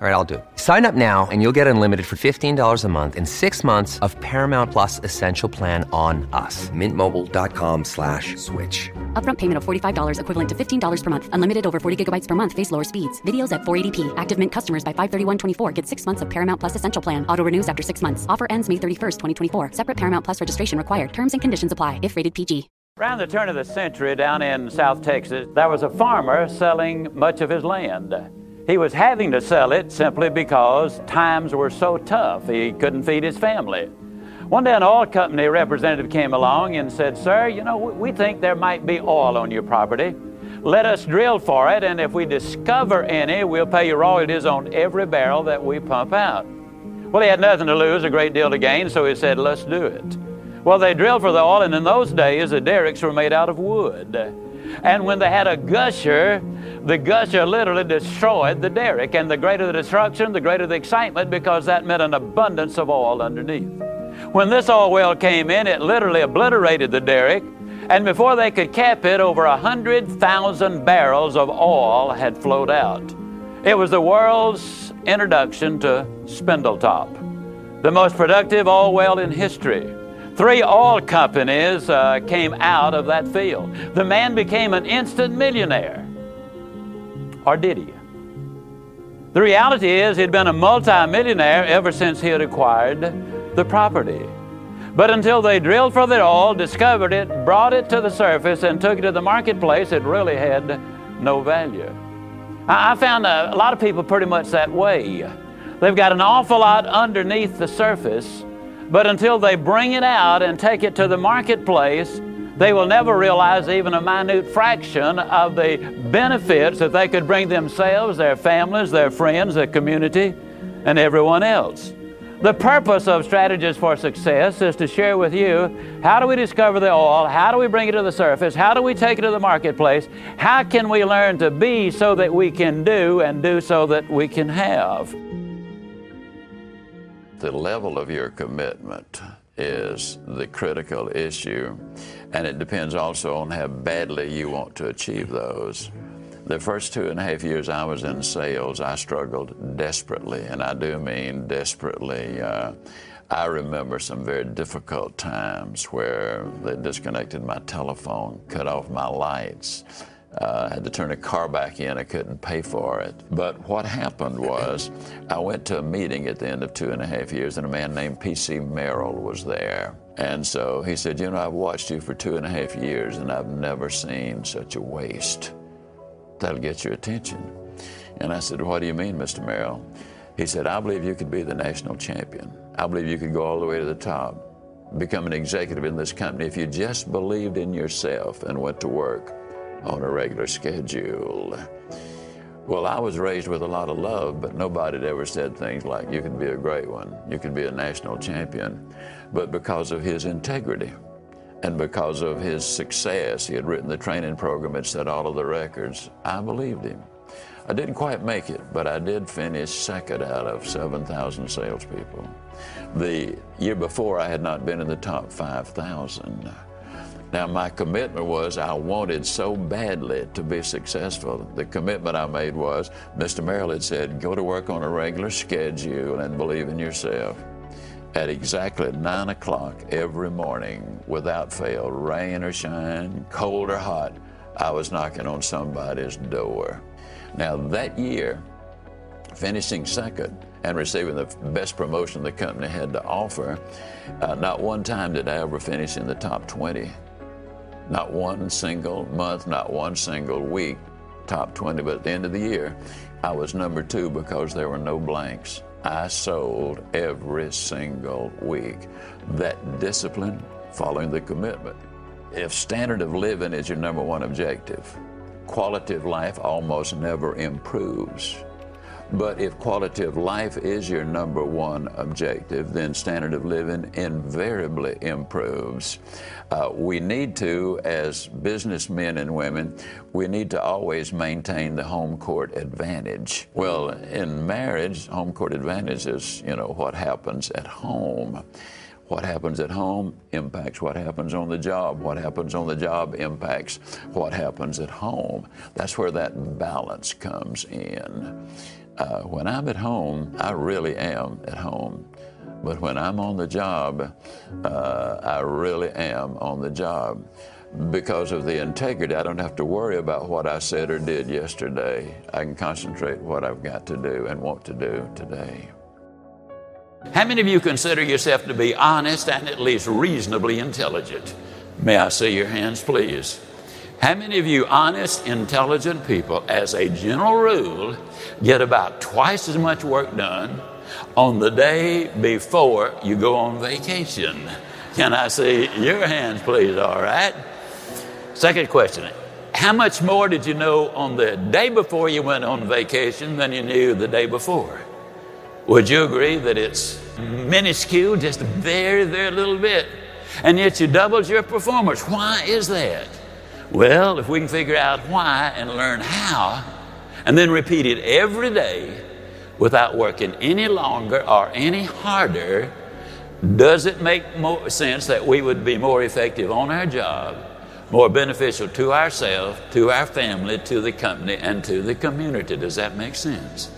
All right, I'll do it. Sign up now and you'll get unlimited for $15 a month in six months of Paramount Plus Essential Plan on us. Mintmobile.com slash switch. Upfront payment of $45 equivalent to $15 per month. Unlimited over 40 gigabytes per month. Face lower speeds. Videos at 480p. Active Mint customers by 531.24 get six months of Paramount Plus Essential Plan. Auto renews after six months. Offer ends May 31st, 2024. Separate Paramount Plus registration required. Terms and conditions apply if rated PG. Around the turn of the century down in South Texas, there was a farmer selling much of his land. He was having to sell it simply because times were so tough. He couldn't feed his family. One day, an oil company representative came along and said, Sir, you know, we think there might be oil on your property. Let us drill for it, and if we discover any, we'll pay you royalties on every barrel that we pump out. Well, he had nothing to lose, a great deal to gain, so he said, Let's do it. Well, they drilled for the oil, and in those days, the derricks were made out of wood. And when they had a gusher, the gusher literally destroyed the derrick. And the greater the destruction, the greater the excitement because that meant an abundance of oil underneath. When this oil well came in, it literally obliterated the derrick. And before they could cap it, over a 100,000 barrels of oil had flowed out. It was the world's introduction to Spindletop, the most productive oil well in history. Three oil companies uh, came out of that field. The man became an instant millionaire. Or did he? The reality is, he'd been a multimillionaire ever since he had acquired the property. But until they drilled for the oil, discovered it, brought it to the surface, and took it to the marketplace, it really had no value. I found a, a lot of people pretty much that way. They've got an awful lot underneath the surface but until they bring it out and take it to the marketplace, they will never realize even a minute fraction of the benefits that they could bring themselves, their families, their friends, their community, and everyone else. The purpose of Strategies for Success is to share with you how do we discover the oil, how do we bring it to the surface, how do we take it to the marketplace, how can we learn to be so that we can do, and do so that we can have? The level of your commitment is the critical issue, and it depends also on how badly you want to achieve those. The first two and a half years I was in sales, I struggled desperately, and I do mean desperately. Uh, I remember some very difficult times where they disconnected my telephone, cut off my lights, uh, had to turn a car back in. I couldn't pay for it. But what happened was I went to a meeting at the end of two and a half years, and a man named P.C. Merrell was there. And so he said, You know, I've watched you for two and a half years, and I've never seen such a waste. That'll get your attention. And I said, What do you mean, Mr. Merrell? He said, I believe you could be the national champion. I believe you could go all the way to the top, become an executive in this company if you just believed in yourself and went to work on a regular schedule. Well, I was raised with a lot of love, but nobody had ever said things like, you can be a great one, you can be a national champion. But because of his integrity and because of his success, he had written the training program, had set all of the records, I believed him. I didn't quite make it, but I did finish second out of 7,000 salespeople. The year before, I had not been in the top 5,000. Now, my commitment was I wanted so badly to be successful. The commitment I made was Mr. Merrell had said, go to work on a regular schedule and believe in yourself. at exactly 9 o'clock every morning without fail, rain or shine, cold or hot, I was knocking on somebody's door. Now, that year, finishing second and receiving the best promotion the company had to offer, uh, not one time did I ever finish in the top 20. Not one single month, not one single week, top 20. But at the end of the year, I was number two because there were no blanks. I sold every single week. That discipline, following the commitment. If standard of living is your number one objective, quality of life almost never improves. But if quality of life is your number one objective, then standard of living invariably improves. Uh, we need to, as businessmen and women, we need to always maintain the home court advantage. Well, in marriage, home court advantage is, you know, what happens at home. What happens at home impacts what happens on the job. What happens on the job impacts what happens at home. That's where that balance comes in. Uh, when I'm at home, I really am at home. But when I'm on the job, uh, I really am on the job. Because of the integrity, I don't have to worry about what I said or did yesterday. I can concentrate what I've got to do and want to do today. How many of you consider yourself to be honest and at least reasonably intelligent? May I see your hands, please? How many of you honest, intelligent people, as a general rule, get about twice as much work done on the day before you go on vacation? Can I see your hands, please? All right. Second question How much more did you know on the day before you went on vacation than you knew the day before? Would you agree that it's minuscule, just a very, very little bit? And yet you doubled your performance. Why is that? Well, if we can figure out why and learn how, and then repeat it every day without working any longer or any harder, does it make more sense that we would be more effective on our job, more beneficial to ourselves, to our family, to the company, and to the community? Does that make sense?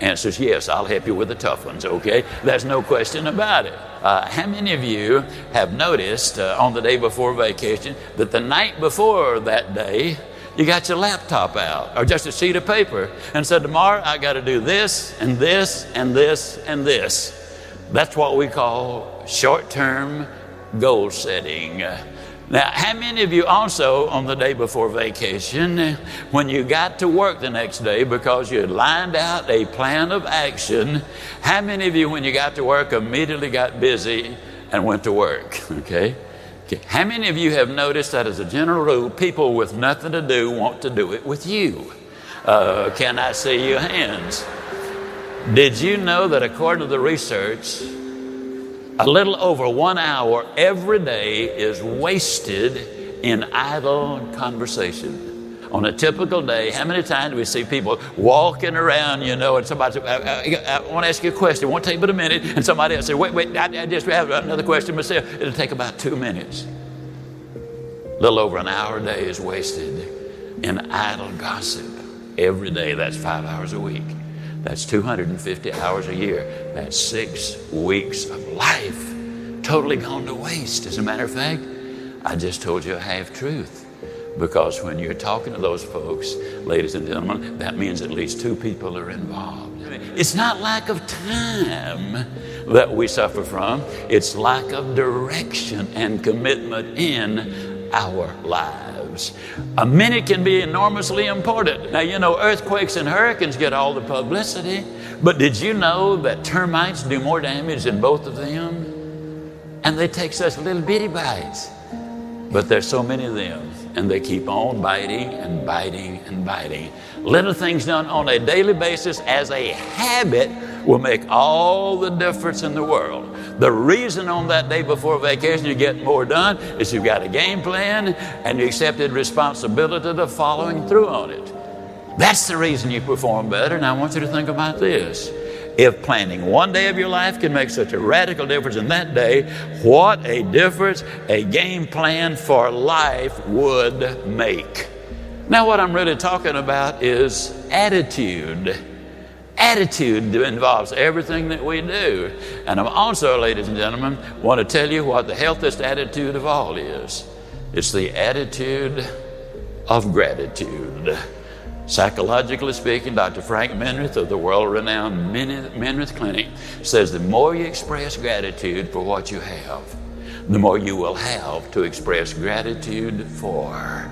Answers yes, I'll help you with the tough ones, okay? There's no question about it. Uh, how many of you have noticed uh, on the day before vacation that the night before that day, you got your laptop out or just a sheet of paper and said, Tomorrow I got to do this and this and this and this. That's what we call short term goal setting. Now, how many of you also on the day before vacation, when you got to work the next day because you had lined out a plan of action, how many of you, when you got to work, immediately got busy and went to work? Okay? okay. How many of you have noticed that as a general rule, people with nothing to do want to do it with you? Uh, can I see your hands? Did you know that according to the research, a little over one hour every day is wasted in idle conversation. On a typical day, how many times do we see people walking around, you know, and somebody says, uh, uh, I, I, I want to ask you a question. It won't take but a minute. And somebody else says, wait, wait, I, I just have another question myself. It'll take about two minutes. A little over an hour a day is wasted in idle gossip. Every day, that's five hours a week. That's 250 hours a year. That's six weeks of life totally gone to waste. As a matter of fact, I just told you a half truth. Because when you're talking to those folks, ladies and gentlemen, that means at least two people are involved. It's not lack of time that we suffer from, it's lack of direction and commitment in our lives A minute can be enormously important. Now, you know, earthquakes and hurricanes get all the publicity, but did you know that termites do more damage than both of them? And they take such little bitty bites. But there's so many of them, and they keep on biting and biting and biting. Little things done on a daily basis as a habit will make all the difference in the world. The reason on that day before vacation you get more done is you've got a game plan and you accepted responsibility to following through on it. That's the reason you perform better. And I want you to think about this. If planning one day of your life can make such a radical difference in that day, what a difference a game plan for life would make. Now, what I'm really talking about is attitude Attitude involves everything that we do. And I'm also, ladies and gentlemen, want to tell you what the healthiest attitude of all is. It's the attitude of gratitude. Psychologically speaking, Dr. Frank Minirth of the world renowned Minirth Clinic says the more you express gratitude for what you have, the more you will have to express gratitude for.